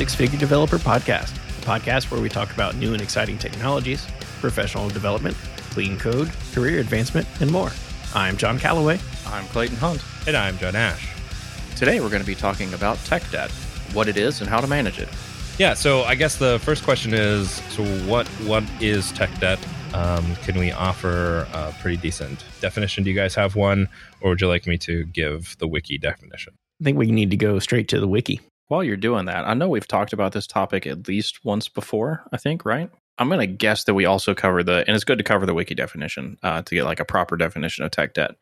Six Figure Developer Podcast, a podcast where we talk about new and exciting technologies, professional development, clean code, career advancement, and more. I'm John Callaway. I'm Clayton Hunt. And I'm John Ash. Today we're going to be talking about tech debt, what it is, and how to manage it. Yeah, so I guess the first question is so what what is tech debt? Um, can we offer a pretty decent definition? Do you guys have one, or would you like me to give the wiki definition? I think we need to go straight to the wiki. While you're doing that, I know we've talked about this topic at least once before, I think, right? I'm going to guess that we also cover the, and it's good to cover the wiki definition uh, to get like a proper definition of tech debt.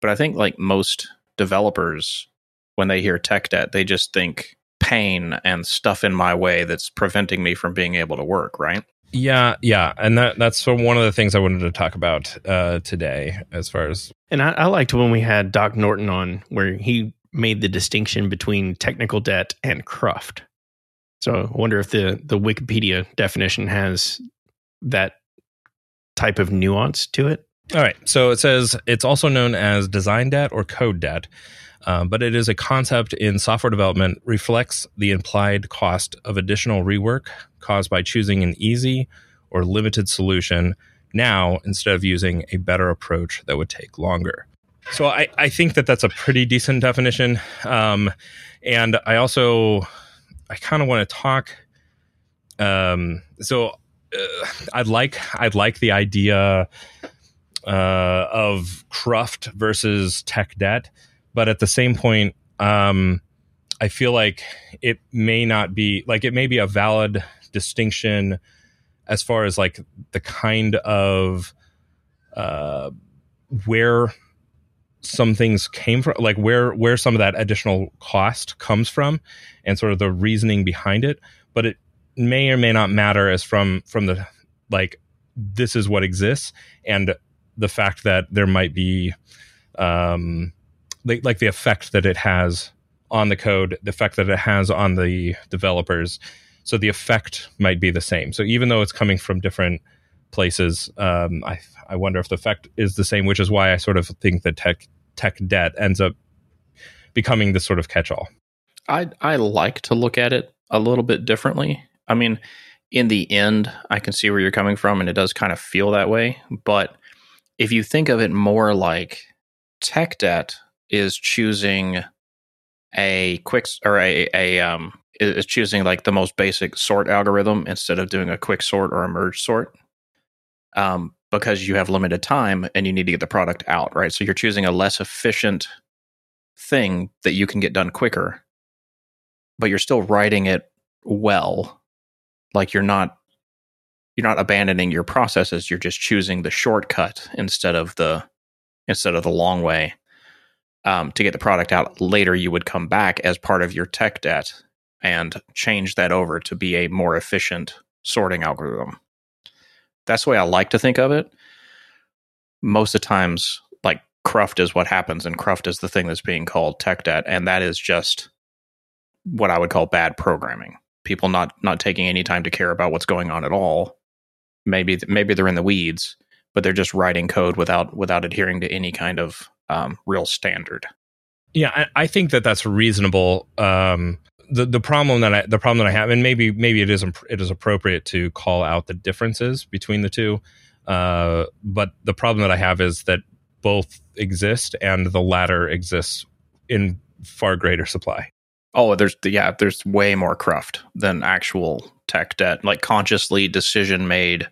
But I think like most developers, when they hear tech debt, they just think pain and stuff in my way that's preventing me from being able to work, right? Yeah, yeah, and that that's one of the things I wanted to talk about uh, today, as far as And I, I liked when we had Doc Norton on, where he made the distinction between technical debt and cruft. So I wonder if the, the Wikipedia definition has that type of nuance to it. All right. So it says it's also known as design debt or code debt, um, but it is a concept in software development reflects the implied cost of additional rework caused by choosing an easy or limited solution now instead of using a better approach that would take longer. So I, I think that that's a pretty decent definition. Um, and I also I kind of want to talk. Um, so uh, I'd like I'd like the idea uh, of cruft versus tech debt, but at the same point, um, I feel like it may not be like it may be a valid distinction as far as like the kind of uh, where some things came from like where where some of that additional cost comes from and sort of the reasoning behind it but it may or may not matter as from from the like this is what exists and the fact that there might be um like, like the effect that it has on the code the effect that it has on the developers. So the effect might be the same. So even though it's coming from different places um i i wonder if the effect is the same which is why i sort of think that tech tech debt ends up becoming this sort of catch-all I I like to look at it a little bit differently. I mean, in the end, I can see where you're coming from, and it does kind of feel that way. But if you think of it more like tech debt is choosing a quick or a a um is choosing like the most basic sort algorithm instead of doing a quick sort or a merge sort. Um, because you have limited time and you need to get the product out, right? So you're choosing a less efficient thing that you can get done quicker but you're still writing it well. Like you're not you're not abandoning your processes you're just choosing the shortcut instead of the instead of the long way um, to get the product out. Later you would come back as part of your tech debt and change that over to be a more efficient sorting algorithm that's the way i like to think of it most of the times like cruft is what happens and cruft is the thing that's being called tech debt and that is just what I would call bad programming. People not not taking any time to care about what's going on at all. Maybe maybe they're in the weeds, but they're just writing code without without adhering to any kind of um, real standard. Yeah, I, I think that that's reasonable. Um, the the problem that I the problem that I have, and maybe maybe it is imp- it is appropriate to call out the differences between the two. Uh, but the problem that I have is that both exist, and the latter exists in far greater supply. Oh, there's yeah, there's way more cruft than actual tech debt, like consciously decision made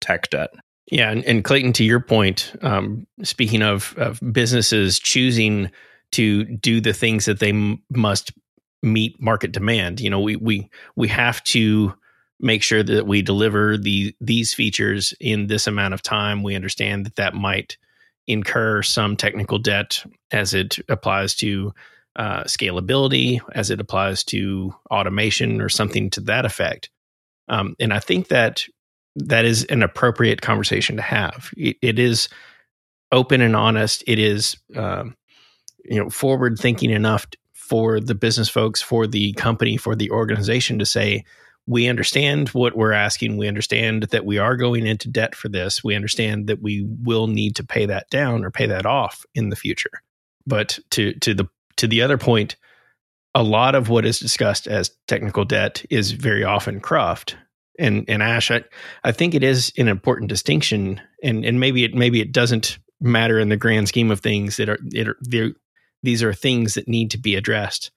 tech debt. Yeah, and, and Clayton, to your point, um, speaking of, of businesses choosing to do the things that they m- must meet market demand, you know, we we we have to make sure that we deliver the these features in this amount of time. We understand that that might incur some technical debt as it applies to uh, scalability, as it applies to automation or something to that effect. Um, and I think that that is an appropriate conversation to have. it, it is open and honest. It is um, you know forward thinking enough for the business folks, for the company, for the organization to say, we understand what we're asking. We understand that we are going into debt for this. We understand that we will need to pay that down or pay that off in the future. But to to the to the other point, a lot of what is discussed as technical debt is very often cruft. And and Ash, I, I think it is an important distinction, and and maybe it maybe it doesn't matter in the grand scheme of things that are, it are these are things that need to be addressed.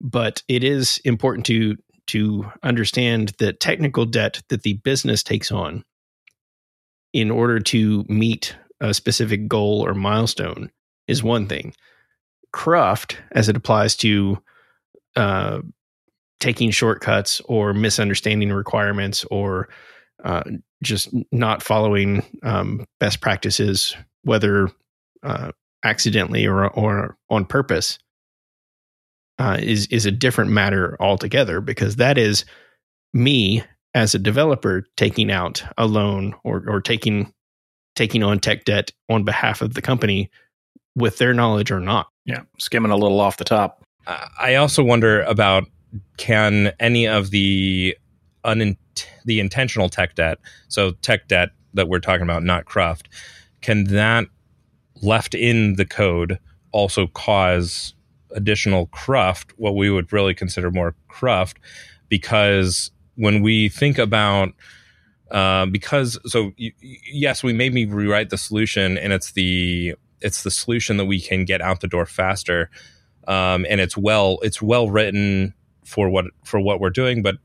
But it is important to to understand that technical debt that the business takes on in order to meet a specific goal or milestone is one thing. Cruft, as it applies to uh, taking shortcuts or misunderstanding requirements or uh, just not following um, best practices, whether uh, accidentally or or on purpose, uh, is is a different matter altogether because that is me as a developer taking out a loan or or taking taking on tech debt on behalf of the company with their knowledge or not. Yeah, skimming a little off the top. I also wonder about can any of the un- the intentional tech debt, so tech debt that we're talking about, not cruft, can that left in the code also cause additional cruft, what we would really consider more cruft, because when we think about uh, because so y- yes, we maybe rewrite the solution, and it's the it's the solution that we can get out the door faster, um, and it's well it's well written for what for what we're doing, but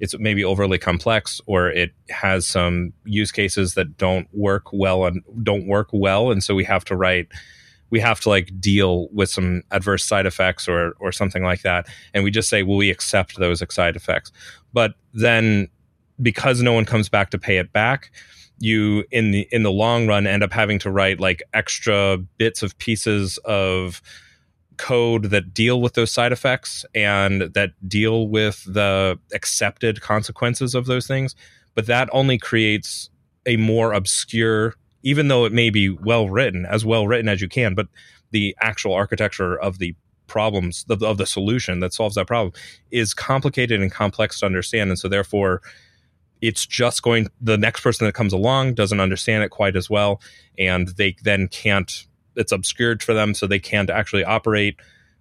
it's maybe overly complex or it has some use cases that don't work well and don't work well. And so we have to write we have to like deal with some adverse side effects or or something like that. And we just say well we accept those side effects. But then because no one comes back to pay it back you in the in the long run end up having to write like extra bits of pieces of code that deal with those side effects and that deal with the accepted consequences of those things. But that only creates a more obscure, even though it may be well written, as well written as you can, but the actual architecture of the problems of, of the solution that solves that problem is complicated and complex to understand. And so therefore it's just going the next person that comes along doesn't understand it quite as well and they then can't it's obscured for them, so they can't actually operate.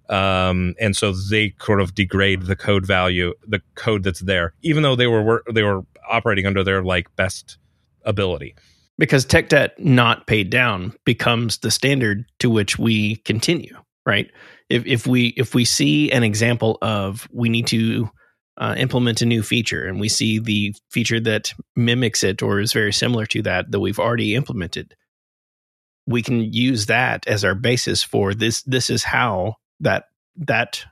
Um, and so they sort of degrade the code value, the code that's there, even though they were they were operating under their like best ability. Because tech debt not paid down becomes the standard to which we continue, right? If if we if we see an example of we need to uh, implement a new feature and we see the feature that mimics it or is very similar to that that we've already implemented we can use that as our basis for this this is how that that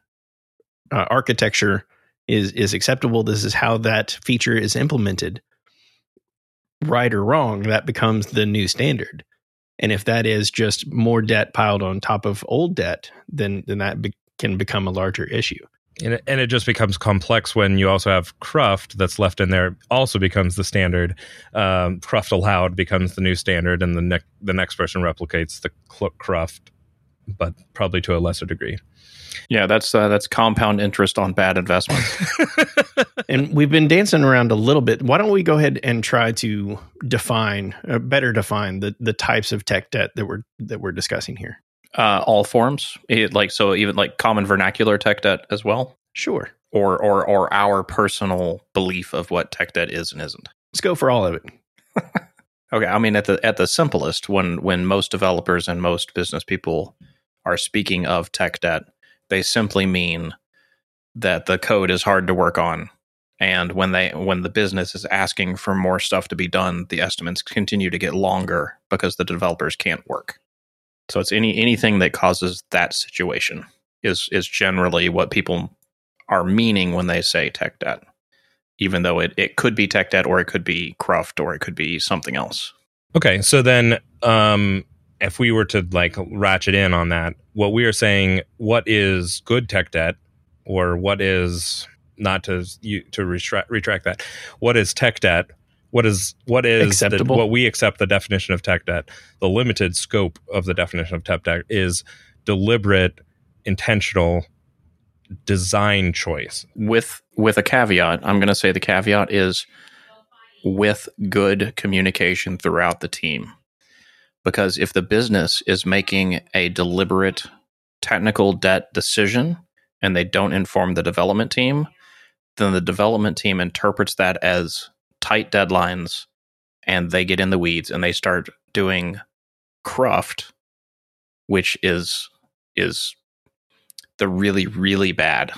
uh, architecture is is acceptable. This is how that feature is implemented. Right or wrong that becomes the new standard. And if that is just more debt piled on top of old debt then then that be- can become a larger issue and it, and it just becomes complex when you also have cruft that's left in there also becomes the standard um, cruft allowed becomes the new standard and the, ne- the next person replicates the cruft but probably to a lesser degree. Yeah that's uh, that's compound interest on bad investments. And we've been dancing around a little bit. Why don't we go ahead and try to define uh, better define the the types of tech debt that we're that we're discussing here uh, all forms, it, like so, even like common vernacular tech debt as well. Sure. Or or or our personal belief of what tech debt is and isn't. Let's go for all of it. okay, I mean at the at the simplest, when when most developers and most business people are speaking of tech debt, they simply mean that the code is hard to work on and when they when the business is asking for more stuff to be done the estimates continue to get longer because the developers can't work so it's any anything that causes that situation is is generally what people are meaning when they say tech debt. Even though it, it could be tech debt or it could be cruft or it could be something else. Okay, so then um if we were to like ratchet in on that, what we are saying, what is good tech debt, or what is not to you to retract, retract that, what is tech debt? What is what is the, what we accept the definition of tech debt the limited scope of the definition of tech debt is deliberate intentional design choice. With with a caveat i'm going to say the caveat is with good communication throughout the team. Because if the business is making a deliberate technical debt decision and they don't inform the development team then the development team interprets that as tight deadlines and they get in the weeds and they start doing cruft which is is the really really bad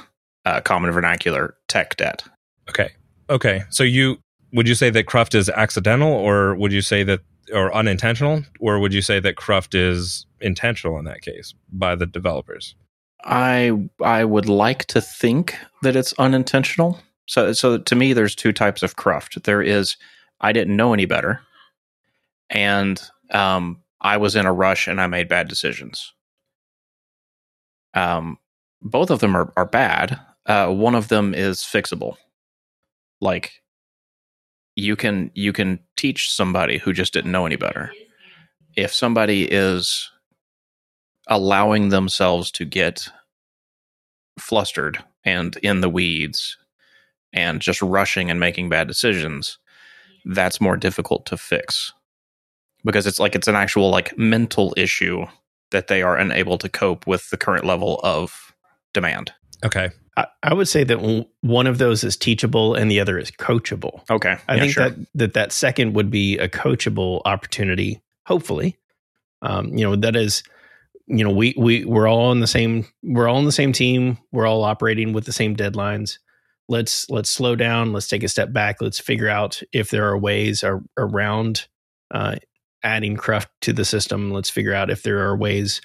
uh, common vernacular tech debt. Okay. Okay. So you would you say that cruft is accidental or would you say that or unintentional? Or would you say that cruft is intentional in that case by the developers? I I would like to think that it's unintentional. So so to me there's two types of cruft. There is I didn't know any better and um I was in a rush and I made bad decisions. Um both of them are are bad. Uh one of them is fixable. Like you can you can teach somebody who just didn't know any better. If somebody is allowing themselves to get flustered and in the weeds and just rushing and making bad decisions, that's more difficult to fix because it's like it's an actual like mental issue that they are unable to cope with the current level of demand. okay I, I would say that w- one of those is teachable and the other is coachable. Okay. I yeah, think sure. that, that that second would be a coachable opportunity. Hopefully, um, you know that is, you know, we we we're all on the same we're all on the same team. We're all operating with the same deadlines. Let's let's slow down. Let's take a step back. Let's figure out if there are ways ar- around uh, adding cruft to the system. Let's figure out if there are ways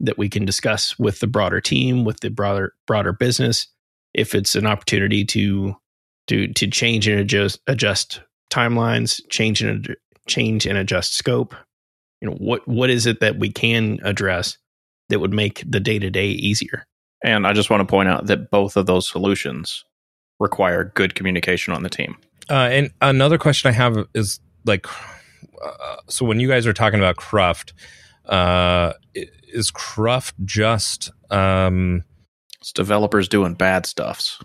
that we can discuss with the broader team, with the broader broader business. If it's an opportunity to to to change and adjust adjust timelines, change and ad- change and adjust scope. You know what what is it that we can address that would make the day to day easier? and I just want to point out that both of those solutions require good communication on the team. Uh, and another question I have is like, uh, so when you guys are talking about Cruft, uh, is Cruft just um, It's developers doing bad stuffs.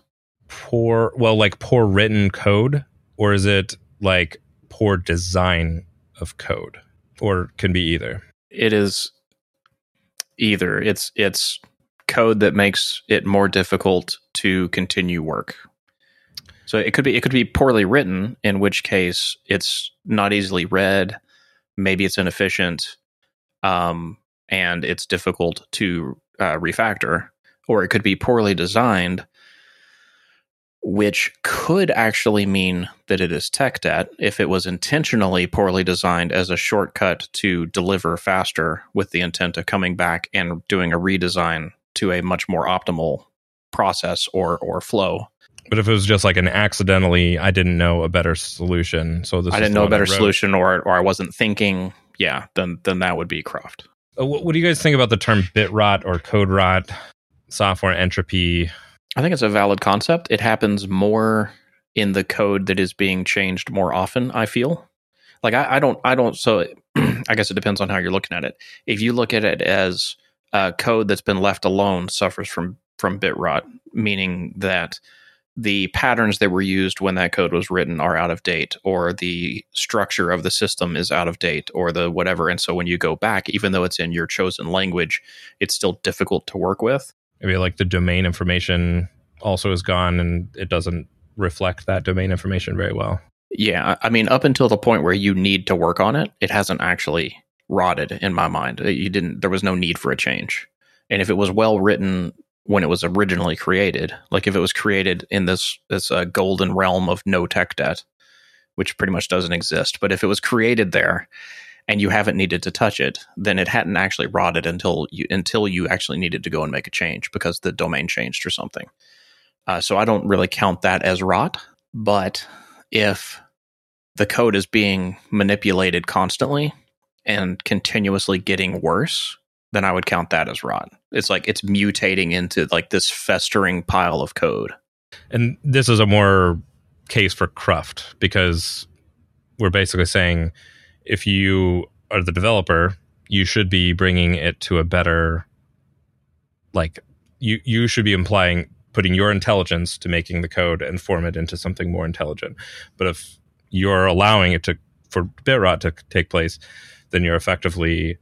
poor, well, like poor written code, or is it like poor design of code, or can be either? It is either it's it's code that makes it more difficult to continue work. So it could be it could be poorly written, in which case it's not easily read. Maybe it's inefficient, um, and it's difficult to uh, refactor. Or it could be poorly designed, which could actually mean that it is tech debt if it was intentionally poorly designed as a shortcut to deliver faster with the intent of coming back and doing a redesign to a much more optimal process or or flow. But if it was just like an accidentally, I didn't know a better solution, so this I didn't know a better solution or or I wasn't thinking, yeah, then then that would be Cruft. Uh, what, what do you guys think about the term bit rot or code rot, software entropy? I think it's a valid concept. It happens more in the code that is being changed more often, I feel. Like I, I don't I don't so I guess it depends on how you're looking at it. If you look at it as uh, code that's been left alone suffers from from bit rot, meaning that the patterns that were used when that code was written are out of date, or the structure of the system is out of date, or the whatever. And so when you go back, even though it's in your chosen language, it's still difficult to work with. Maybe like the domain information also is gone and it doesn't reflect that domain information very well. Yeah, I mean, up until the point where you need to work on it, it hasn't actually rotted in my mind. You didn't. There was no need for a change, and if it was well written when it was originally created, like if it was created in this this uh, golden realm of no tech debt, which pretty much doesn't exist, but if it was created there and you haven't needed to touch it, then it hadn't actually rotted until you until you actually needed to go and make a change because the domain changed or something. Uh, so I don't really count that as rot, but if the code is being manipulated constantly and continuously getting worse, then I would count that as rot. It's like it's mutating into like this festering pile of code. And this is a more case for Cruft because we're basically saying if you are the developer, you should be bringing it to a better like you you should be implying putting your intelligence to making the code and form it into something more intelligent. But if you're allowing it to for bit rot to take place, then you're effectively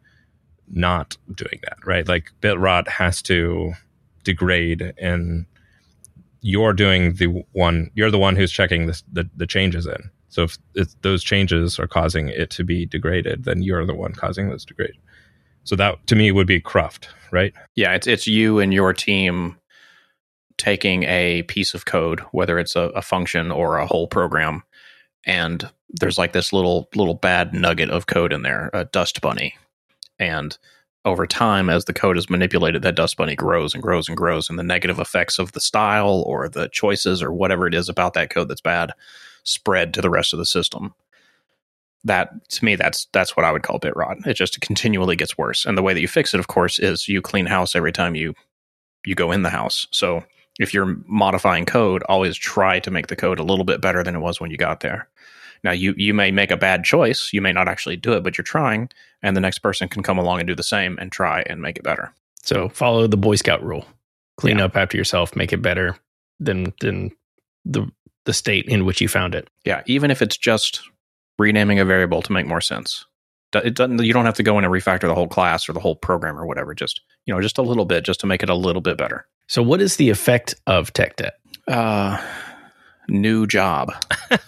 not doing that, right? Like bit rot has to degrade and you're doing the one you're the one who's checking this, the, the changes in. So if, if those changes are causing it to be degraded then you're the one causing those degrade. So that to me would be cruft right? Yeah it's it's you and your team taking a piece of code whether it's a, a function or a whole program and there's like this little little bad nugget of code in there a dust bunny and over time, as the code is manipulated, that dust bunny grows and grows and grows, and the negative effects of the style or the choices or whatever it is about that code that's bad spread to the rest of the system. That to me, that's that's what I would call bit rot. It just continually gets worse, and the way that you fix it, of course, is you clean house every time you you go in the house. So if you're modifying code, always try to make the code a little bit better than it was when you got there. Now you you may make a bad choice, you may not actually do it, but you're trying, and the next person can come along and do the same and try and make it better. So follow the Boy Scout rule. Clean yeah. up after yourself, make it better than than the the state in which you found it. Yeah, even if it's just renaming a variable to make more sense. It doesn't you don't have to go in and refactor the whole class or the whole program or whatever, just you know, just a little bit just to make it a little bit better. So what is the effect of tech debt? Uh new job.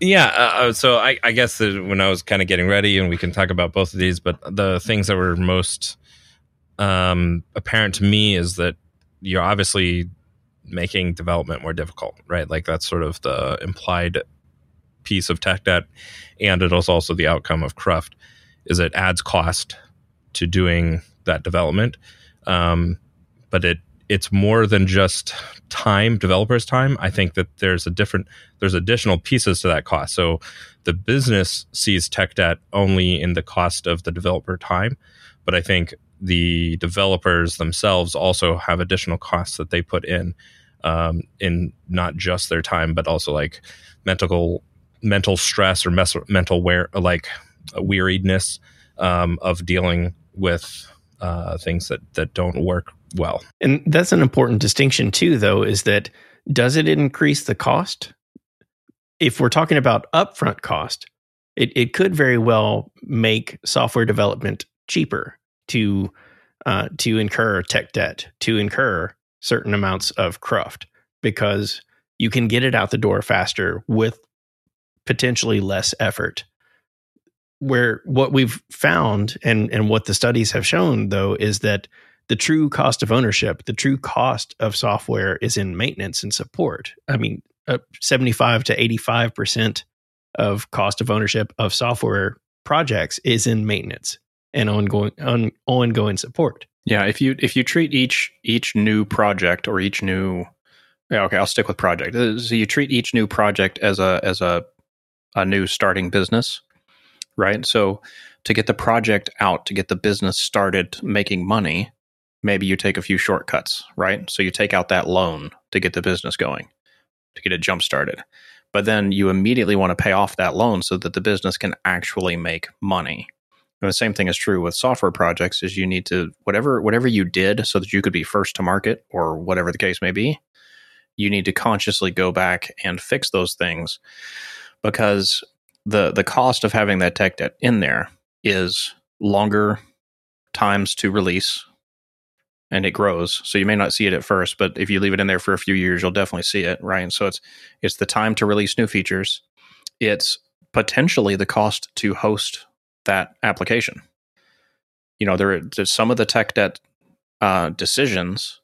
yeah. Uh, uh, so I, I guess when I was kind of getting ready, and we can talk about both of these, but the things that were most um, apparent to me is that you're obviously making development more difficult, right? Like that's sort of the implied piece of tech debt, and it is also the outcome of Cruft is it adds cost to doing that development, um, but it it's more than just time, developers' time. I think that there's a different, there's additional pieces to that cost. So the business sees tech debt only in the cost of the developer time, but I think the developers themselves also have additional costs that they put in, um, in not just their time, but also like mental mental stress or mes- mental wear, like weariedness um, of dealing with uh, things that that don't work well. And that's an important distinction too, though, is that does it increase the cost? If we're talking about upfront cost, it, it could very well make software development cheaper to uh, to incur tech debt, to incur certain amounts of cruft, because you can get it out the door faster with potentially less effort. Where what we've found and and what the studies have shown though is that the true cost of ownership, the true cost of software is in maintenance and support. I mean, uh, 75 to 85% of cost of ownership of software projects is in maintenance and ongoing on, ongoing support. Yeah, if you if you treat each each new project or each new yeah, okay, I'll stick with project. Uh, so you treat each new project as a as a a new starting business, right? So to get the project out, to get the business started making money, maybe you take a few shortcuts, right? So you take out that loan to get the business going, to get it jump started. But then you immediately want to pay off that loan so that the business can actually make money. And the same thing is true with software projects is you need to whatever whatever you did so that you could be first to market or whatever the case may be, you need to consciously go back and fix those things because the the cost of having that tech debt in there is longer times to release and it grows. So you may not see it at first, but if you leave it in there for a few years, you'll definitely see it, right? And so it's it's the time to release new features. It's potentially the cost to host that application. You know, there are some of the tech debt uh, decisions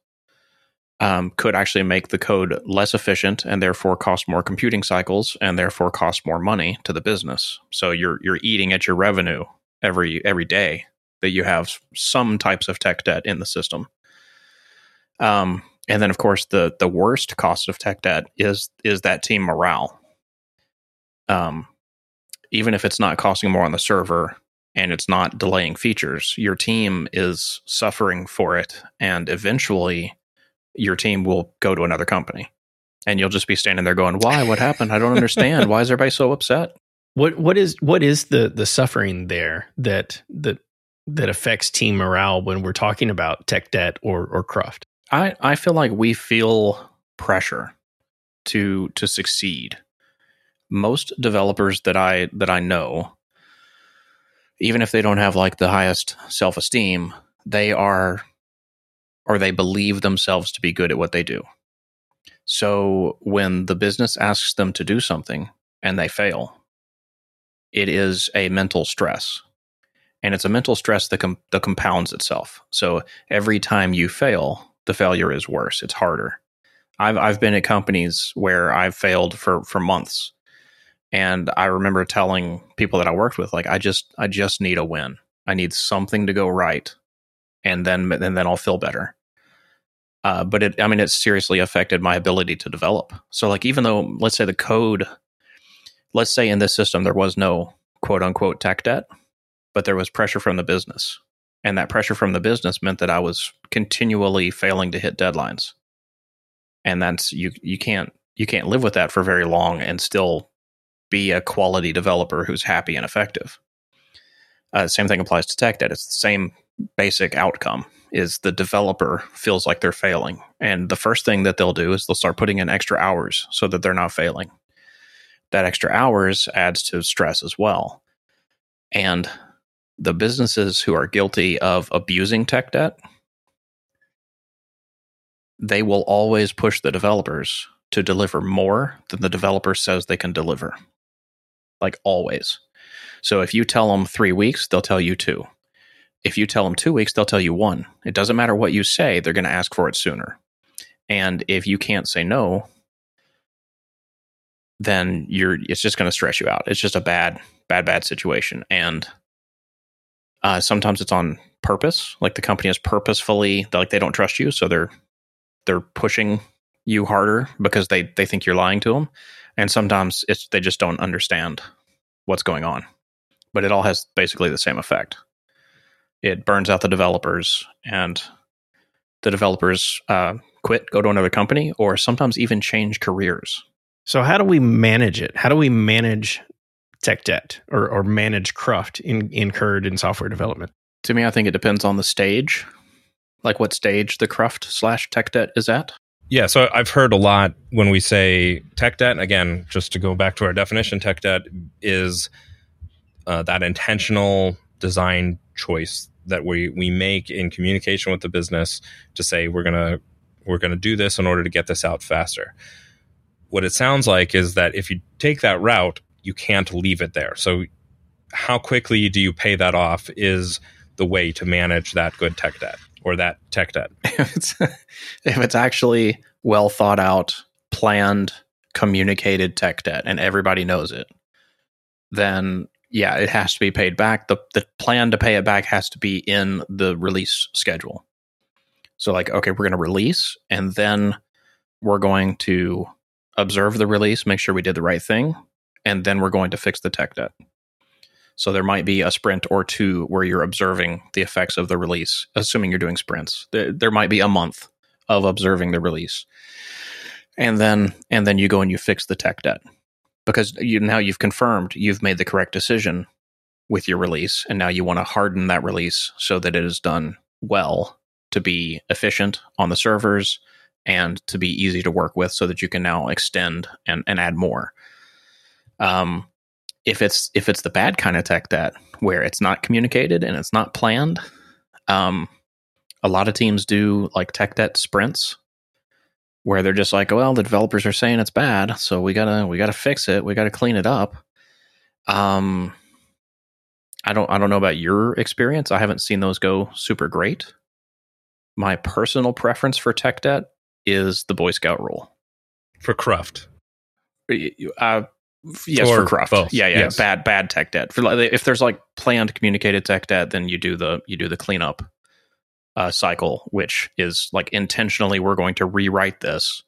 um, could actually make the code less efficient and therefore cost more computing cycles and therefore cost more money to the business. So you're you're eating at your revenue every every day that you have some types of tech debt in the system. Um, and then, of course, the the worst cost of tech debt is is that team morale. Um, even if it's not costing more on the server and it's not delaying features, your team is suffering for it, and eventually, your team will go to another company. and you'll just be standing there going, "Why? What happened? I don't understand. Why is everybody so upset?" What what is what is the the suffering there that that that affects team morale when we're talking about tech debt or or cruft? I I feel like we feel pressure to to succeed. Most developers that I that I know, even if they don't have like the highest self esteem, they are or they believe themselves to be good at what they do. So when the business asks them to do something and they fail, it is a mental stress. And it's a mental stress that, com- that compounds itself. So every time you fail, the failure is worse. It's harder. I've I've been at companies where I've failed for for months, and I remember telling people that I worked with, like, I just I just need a win. I need something to go right, and then and then I'll feel better. Uh, but it, I mean, it seriously affected my ability to develop. So, like, even though, let's say, the code, let's say in this system there was no quote unquote tech debt, but there was pressure from the business, and that pressure from the business meant that I was continually failing to hit deadlines and that's you you can't you can't live with that for very long and still be a quality developer who's happy and effective. Uh, same thing applies to tech debt. It's the same basic outcome is the developer feels like they're failing. And the first thing that they'll do is they'll start putting in extra hours so that they're not failing. That extra hours adds to stress as well. And the businesses who are guilty of abusing tech debt they will always push the developers to deliver more than the developer says they can deliver. Like always. So if you tell them three weeks, they'll tell you two. If you tell them two weeks, they'll tell you one. It doesn't matter what you say, they're going to ask for it sooner. And if you can't say no, then you're it's just going to stress you out. It's just a bad, bad, bad situation. And uh, sometimes it's on purpose. Like the company is purposefully like they don't trust you, so they're they're pushing you harder because they they think you're lying to them, and sometimes it's they just don't understand what's going on. But it all has basically the same effect. It burns out the developers, and the developers uh, quit, go to another company, or sometimes even change careers. So, how do we manage it? How do we manage tech debt or, or manage cruft in, incurred in software development? To me, I think it depends on the stage like what stage the cruft slash tech debt is at? Yeah, so I've heard a lot when we say tech debt. Again, just to go back to our definition, tech debt is uh, that intentional design choice that we we make in communication with the business to say we're gonna we're gonna do this in order to get this out faster. What it sounds like is that if you take that route, you can't leave it there. So, how quickly do you pay that off is the way to manage that good tech debt or that tech debt? if it's if it's actually well thought out, planned, communicated tech debt, and everybody knows it, then yeah, it has to be paid back. the The plan to pay it back has to be in the release schedule. So, like, okay, we're going to release, and then we're going to observe the release, make sure we did the right thing, and then we're going to fix the tech debt. So there might be a sprint or two where you're observing the effects of the release, assuming you're doing sprints. There, there might be a month of observing the release. And then and then you go and you fix the tech debt. Because you now you've confirmed you've made the correct decision with your release and now you want to harden that release so that it is done well to be efficient on the servers and to be easy to work with so that you can now extend and, and add more. Um, if it's if it's the bad kind of tech debt where it's not communicated and it's not planned, um, a lot of teams do like tech debt sprints where they're just like, well, the developers are saying it's bad, so we gotta we gotta fix it, we gotta clean it up. Um, I don't I don't know about your experience. I haven't seen those go super great. My personal preference for tech debt is the Boy Scout rule for Cruft. Uh, Yes, or for cruft. Both. Yeah, yeah. Yes. Bad, bad tech debt. For if there's like planned communicated tech debt, then you do the you do the cleanup uh, cycle, which is like intentionally we're going to rewrite this.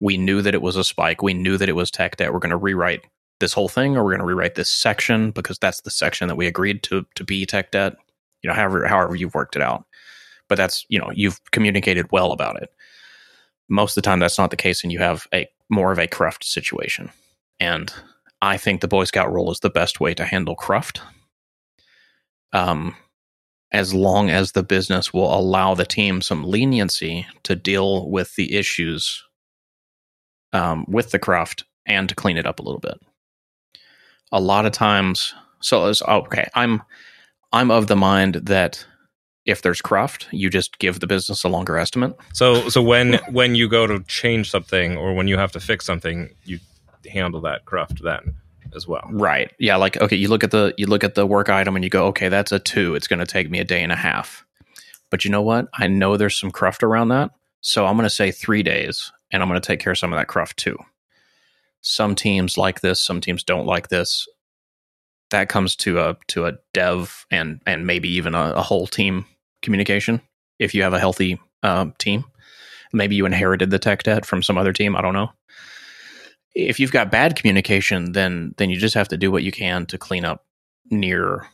We knew that it was a spike. We knew that it was tech debt. We're going to rewrite this whole thing, or we're going to rewrite this section because that's the section that we agreed to to be tech debt. You know, however however you've worked it out, but that's you know you've communicated well about it Most of the time, that's not the case, and you have a more of a cruft situation. And I think the Boy Scout rule is the best way to handle cruft. Um, as long as the business will allow the team some leniency to deal with the issues um, with the cruft and to clean it up a little bit. A lot of times, so as okay, I'm I'm of the mind that if there's cruft, you just give the business a longer estimate. So so when when you go to change something or when you have to fix something, you handle that cruft then as well. Right. Yeah, like okay, you look at the you look at the work item and you go, okay, that's a 2. It's going to take me a day and a half. But you know what? I know there's some cruft around that. So I'm going to say 3 days and I'm going to take care of some of that cruft too. Some teams like this, some teams don't like this. That comes to a to a dev and and maybe even a, a whole team communication. If you have a healthy uh, team, maybe you inherited the tech debt from some other team. I don't know. If you've got bad communication, then then you just have to do what you can to clean up near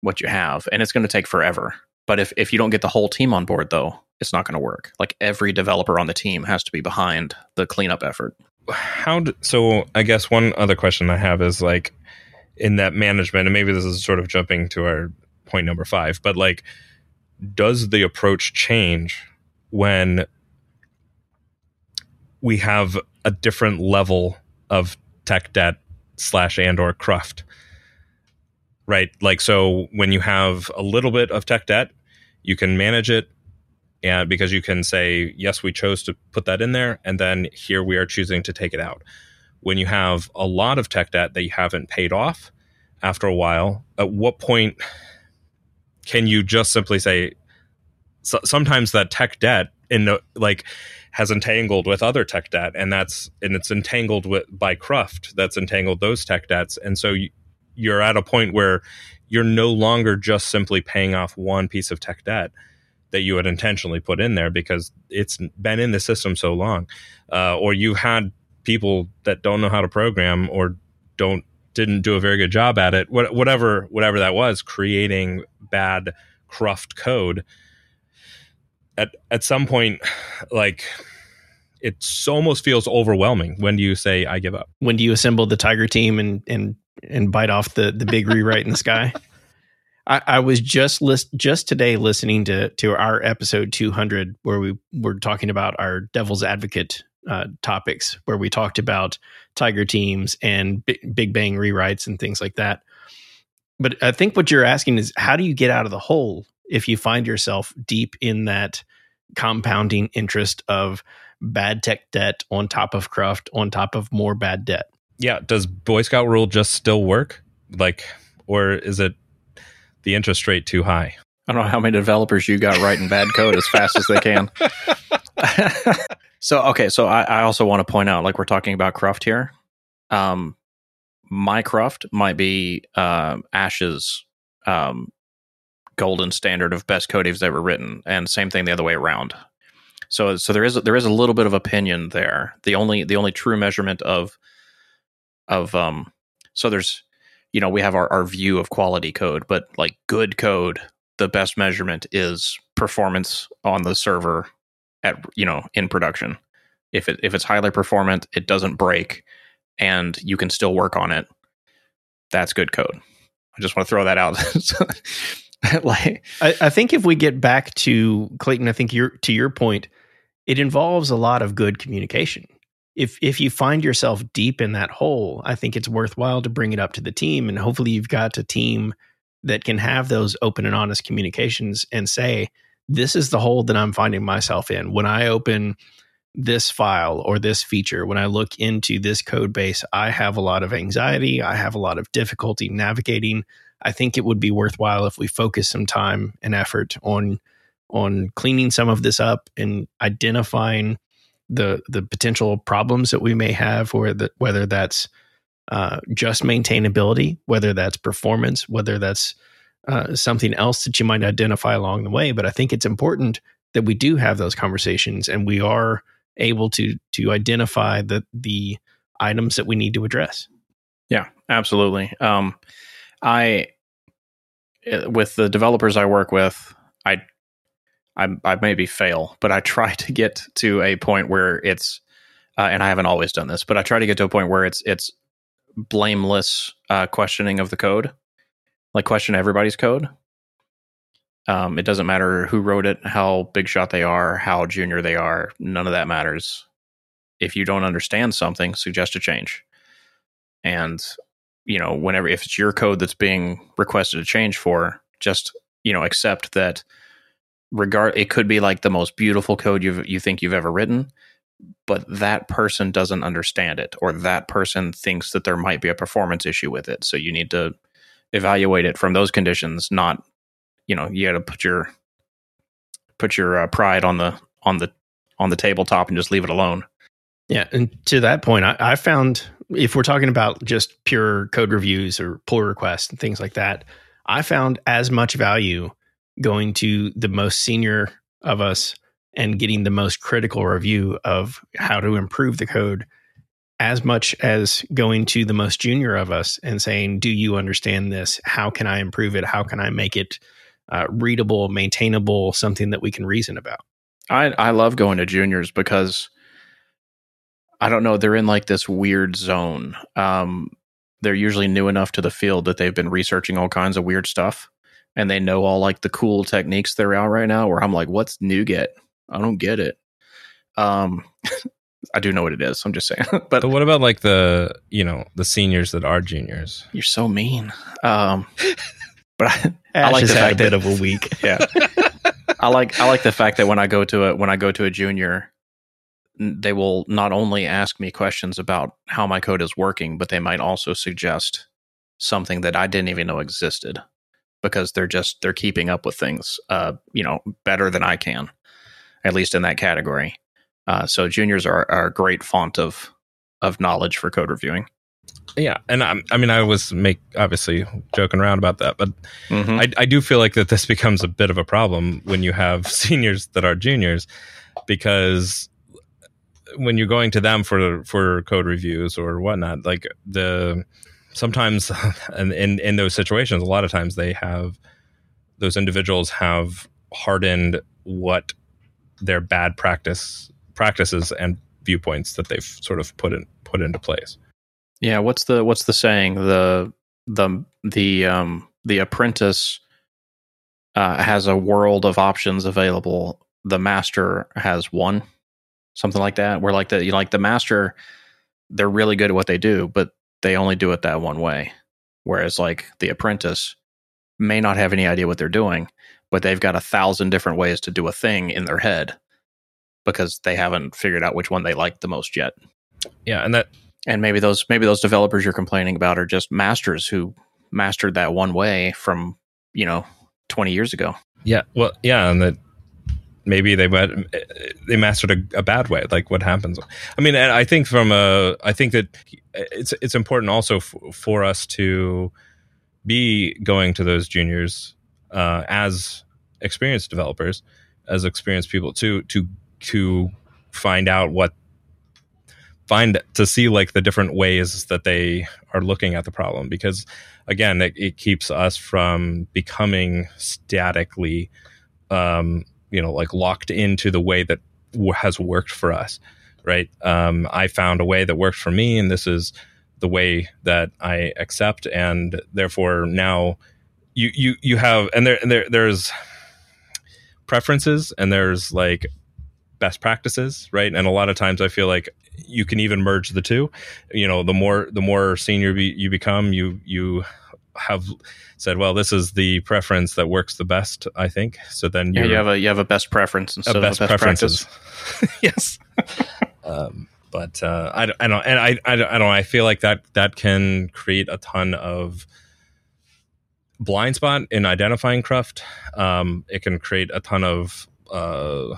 what you have, and it's going to take forever. But if if you don't get the whole team on board, though, it's not going to work. Like every developer on the team has to be behind the cleanup effort. How do, so? I guess one other question I have is like in that management, and maybe this is sort of jumping to our point number five, but like, does the approach change when we have a different level of tech debt slash and or cruft? Right, like so when you have a little bit of tech debt, you can manage it and because you can say yes we chose to put that in there and then here we are choosing to take it out when you have a lot of tech debt that you haven't paid off after a while at what point can you just simply say so, sometimes that tech debt in like has entangled with other tech debt and that's and it's entangled with by cruft that's entangled those tech debts and so you, you're at a point where you're no longer just simply paying off one piece of tech debt that you had intentionally put in there because it's been in the system so long, uh, or you had people that don't know how to program or don't didn't do a very good job at it. whatever whatever that was, creating bad cruft code. At at some point, like it almost feels overwhelming. When do you say I give up? When do you assemble the tiger team and and and bite off the the big rewrite in the sky? I, I, was just list just today listening to to our episode 200 where we were talking about our devil's advocate uh, topics where we talked about tiger teams and big, big bang rewrites and things like that. But I think what you're asking is how do you get out of the hole if you find yourself deep in that compounding interest of bad tech debt on top of cruft on top of more bad debt? Yeah, does Boy Scout rule just still work? Like or is it the interest rate too high. I don't know how many developers you got writing bad code as fast as they can. so okay, so I, I, also want to point out, like we're talking about cruft here. Um, my cruft might be uh, Ash's um, golden standard of best code he's ever written, and same thing the other way around. So, so there is there is a little bit of opinion there. The only the only true measurement of of um, so there's you know we have our, our view of quality code but like good code the best measurement is performance on the server at you know in production if it if it's highly performant it doesn't break and you can still work on it that's good code i just want to throw that out like I, I think if we get back to clayton i think you're to your point it involves a lot of good communication if if you find yourself deep in that hole, I think it's worthwhile to bring it up to the team, and hopefully you've got a team that can have those open and honest communications and say, "This is the hole that I'm finding myself in when I open." this file or this feature, when I look into this code base, I have a lot of anxiety. I have a lot of difficulty navigating. I think it would be worthwhile if we focus some time and effort on on cleaning some of this up and identifying the the potential problems that we may have, or that whether that's uh, just maintainability, whether that's performance, whether that's uh, something else that you might identify along the way. But I think it's important that we do have those conversations and we are able to to identify the the items that we need to address. Yeah, absolutely. Um, I uh, with the developers I work with, I I, I maybe fail, but I try to get to a point where it's, uh, and I haven't always done this, but I try to get to a point where it's it's blameless uh, questioning of the code, like question everybody's code. Um, it doesn't matter who wrote it, how big shot they are, how junior they are. None of that matters. If you don't understand something, suggest a change. And you know, whenever if it's your code that's being requested a change for, just you know, accept that. Regard, it could be like the most beautiful code you you think you've ever written, but that person doesn't understand it, or that person thinks that there might be a performance issue with it. So you need to evaluate it from those conditions, not you know you got to put your put your uh, pride on the on the on the tabletop and just leave it alone. Yeah, and to that point, I, I found if we're talking about just pure code reviews or pull requests and things like that, I found as much value going to the most senior of us and getting the most critical review of how to improve the code as much as going to the most junior of us and saying, Do you understand this? How can I improve it? How can I make it uh, readable, maintainable, something that we can reason about? I, I love going to juniors because I don't know, they're in like this weird zone. Um, they're usually new enough to the field that they've been researching all kinds of weird stuff and they know all like the cool techniques that are out right now where I'm like, what's NuGet? I don't get it. Um, I do know what it is. I'm just saying. but, but what about like the you know the seniors that are juniors? You're so mean. Um, but I, I like the fact a bit that, of a week. Yeah, I like I like the fact that when I go to a when I go to a junior, they will not only ask me questions about how my code is working, but they might also suggest something that I didn't even know existed because they're just they're keeping up with things, uh, you know, better than I can, at least in that category. Uh, so juniors are, are a great font of of knowledge for code reviewing. Yeah, and I, I mean, I was make obviously joking around about that, but mm-hmm. I, I do feel like that this becomes a bit of a problem when you have seniors that are juniors, because when you're going to them for for code reviews or whatnot, like the sometimes and in in those situations, a lot of times they have those individuals have hardened what their bad practice practices and viewpoints that they've sort of put in put into place. Yeah, what's the what's the saying? The the the um the apprentice uh, has a world of options available. The master has one, something like that. Where like the you know, like the master, they're really good at what they do, but they only do it that one way. Whereas like the apprentice may not have any idea what they're doing, but they've got a thousand different ways to do a thing in their head because they haven't figured out which one they like the most yet. Yeah, and that and maybe those maybe those developers you're complaining about are just masters who mastered that one way from you know 20 years ago. Yeah, well, yeah, and that maybe they they mastered a, a, bad way. Like what happens? I mean, and I think from a I think that it's it's important also f- for us to be going to those juniors uh, as experienced developers, as experienced people to to to find out what find to see like the different ways that they are looking at the problem because again it, it keeps us from becoming statically um, you know like locked into the way that w- has worked for us right um, i found a way that worked for me and this is the way that i accept and therefore now you you you have and there and there there's preferences and there's like best practices, right? And a lot of times I feel like you can even merge the two. You know, the more the more senior be, you become, you you have said, well, this is the preference that works the best. I think so. Then yeah, you have a you have a best preference instead a best of a best preferences. yes. um, but uh, I, I don't, and I, I don't, I don't. I feel like that that can create a ton of blind spot in identifying cruft. Um, it can create a ton of uh,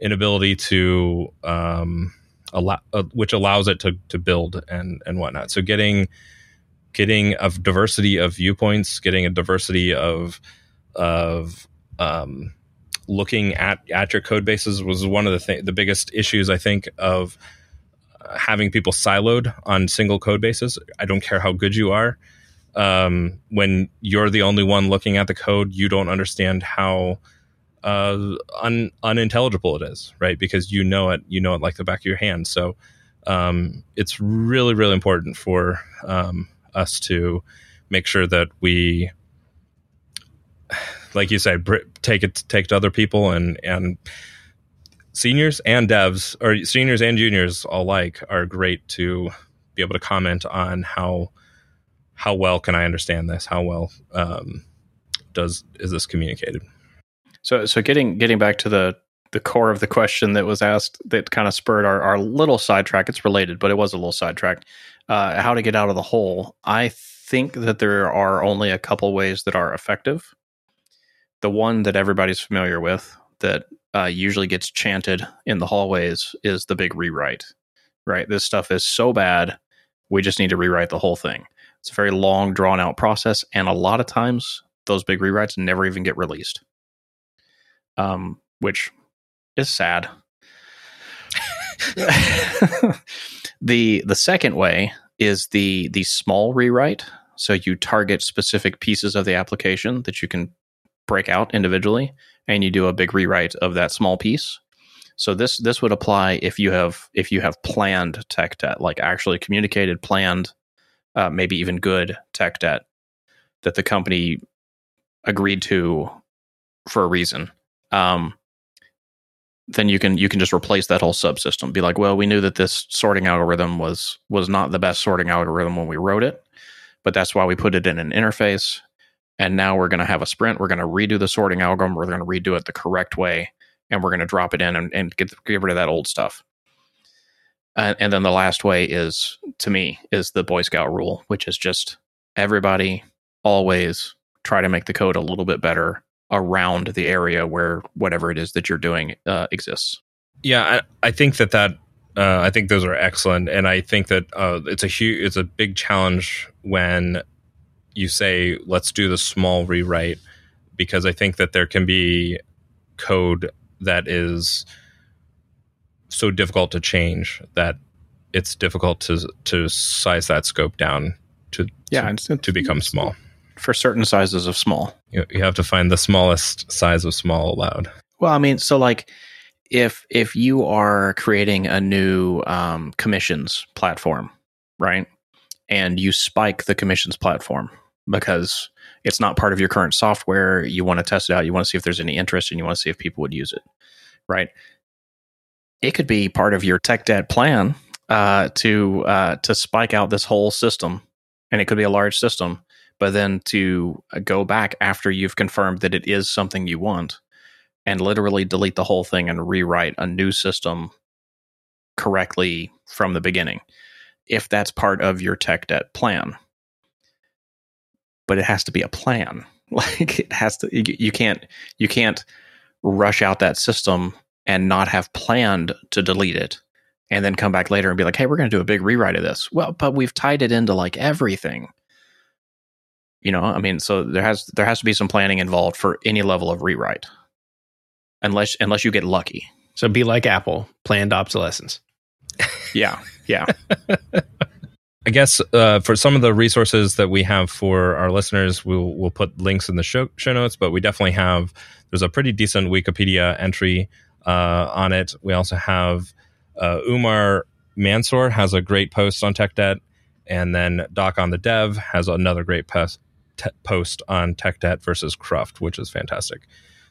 inability to um, allow, uh, which allows it to to build and and whatnot. So getting getting a diversity of viewpoints, getting a diversity of of um, looking at at your code bases was one of the th- the biggest issues I think of uh, having people siloed on single code bases. I don't care how good you are. Um, when you're the only one looking at the code, you don't understand how uh, un, unintelligible it is, right? Because you know it, you know it like the back of your hand. So um, it's really, really important for um, us to make sure that we, like you said, take it take to other people and and seniors and devs or seniors and juniors alike are great to be able to comment on how how well can I understand this? How well um, does is this communicated? So so getting getting back to the the core of the question that was asked that kind of spurred our, our little sidetrack. It's related, but it was a little sidetrack. Uh, how to get out of the hole. I think that there are only a couple ways that are effective. The one that everybody's familiar with that uh, usually gets chanted in the hallways is the big rewrite. Right, this stuff is so bad, we just need to rewrite the whole thing. It's a very long, drawn out process, and a lot of times those big rewrites never even get released, um, which is sad. the the second way is the the small rewrite. So you target specific pieces of the application that you can break out individually, and you do a big rewrite of that small piece. So this this would apply if you have if you have planned tech debt, like actually communicated, planned, uh, maybe even good tech debt that the company agreed to for a reason. Um, then you can you can just replace that whole subsystem. Be like, well, we knew that this sorting algorithm was was not the best sorting algorithm when we wrote it, but that's why we put it in an interface. And now we're going to have a sprint. We're going to redo the sorting algorithm. We're going to redo it the correct way, and we're going to drop it in and, and get get rid of that old stuff. Uh, and then the last way is, to me, is the Boy Scout rule, which is just everybody always try to make the code a little bit better around the area where whatever it is that you're doing uh, exists. Yeah, I, I, think that that uh, I think those are excellent, and I think that uh, it's a huge, it's a big challenge when you say let's do the small rewrite because I think that there can be code that is so difficult to change that it's difficult to to size that scope down to yeah to, to become small for certain sizes of small. You, you have to find the smallest size of small allowed. Well, I mean, so like if if you are creating a new um, commissions platform, right, and you spike the commissions platform because it's not part of your current software, you want to test it out, you want to see if there's any interest, and you want to see if people would use it, right? It could be part of your tech debt plan uh, to uh, to spike out this whole system, and it could be a large system but then to uh, go back after you've confirmed that it is something you want and literally delete the whole thing and rewrite a new system correctly from the beginning if that's part of your tech debt plan. But it has to be a plan. Like it has to you, you can't you can't rush out that system and not have planned to delete it and then come back later and be like hey we're going to do a big rewrite of this. Well but we've tied it into like everything you know, I mean, so there has there has to be some planning involved for any level of rewrite, unless unless you get lucky. So be like Apple, planned obsolescence. yeah, yeah. I guess uh, for some of the resources that we have for our listeners, we'll we'll put links in the show, show notes. But we definitely have there's a pretty decent Wikipedia entry uh, on it. We also have uh, Umer Mansoor has a great post on tech debt, and then Doc on the Dev has another great post te- post on tech debt versus Cruft, which is fantastic.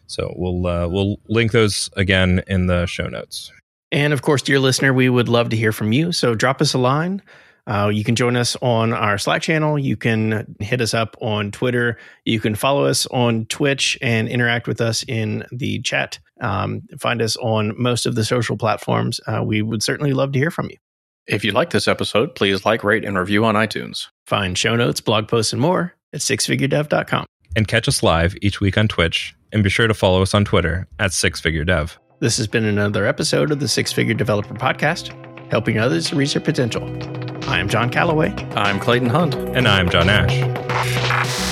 So we'll uh, we'll link those again in the show notes. And of course, dear listener, we would love to hear from you. So drop us a line. Uh, you can join us on our Slack channel. You can hit us up on Twitter. You can follow us on Twitch and interact with us in the chat. Um, find us on most of the social platforms. Uh, we would certainly love to hear from you. If you like this episode, please like, rate, and review on iTunes. Find show notes, blog posts, and more at sixfiguredev.com. And catch us live each week on Twitch. And be sure to follow us on Twitter at sixfiguredev. This has been another episode of the Six Figure Developer Podcast, helping others reach their potential. I am John Callaway. I'm Clayton Hunt. And I'm John Ash.